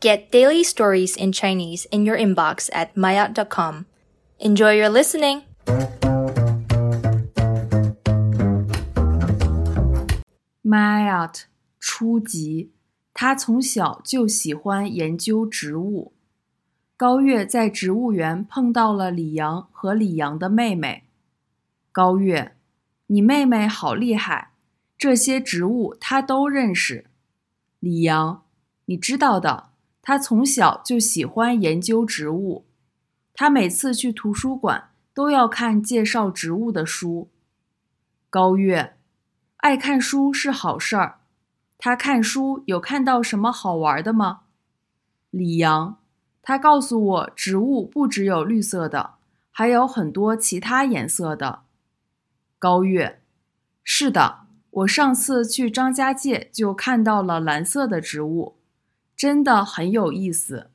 Get daily stories in Chinese in your inbox at maya.com. Enjoy your listening! Mayat 初级，他从小就喜欢研究植物。高月在植物园碰到了李阳和李阳的妹妹。高月，你妹妹好厉害，这些植物她都认识。李阳，你知道的，他从小就喜欢研究植物，他每次去图书馆都要看介绍植物的书。高月，爱看书是好事儿。他看书有看到什么好玩的吗？李阳，他告诉我，植物不只有绿色的，还有很多其他颜色的。高月，是的，我上次去张家界就看到了蓝色的植物，真的很有意思。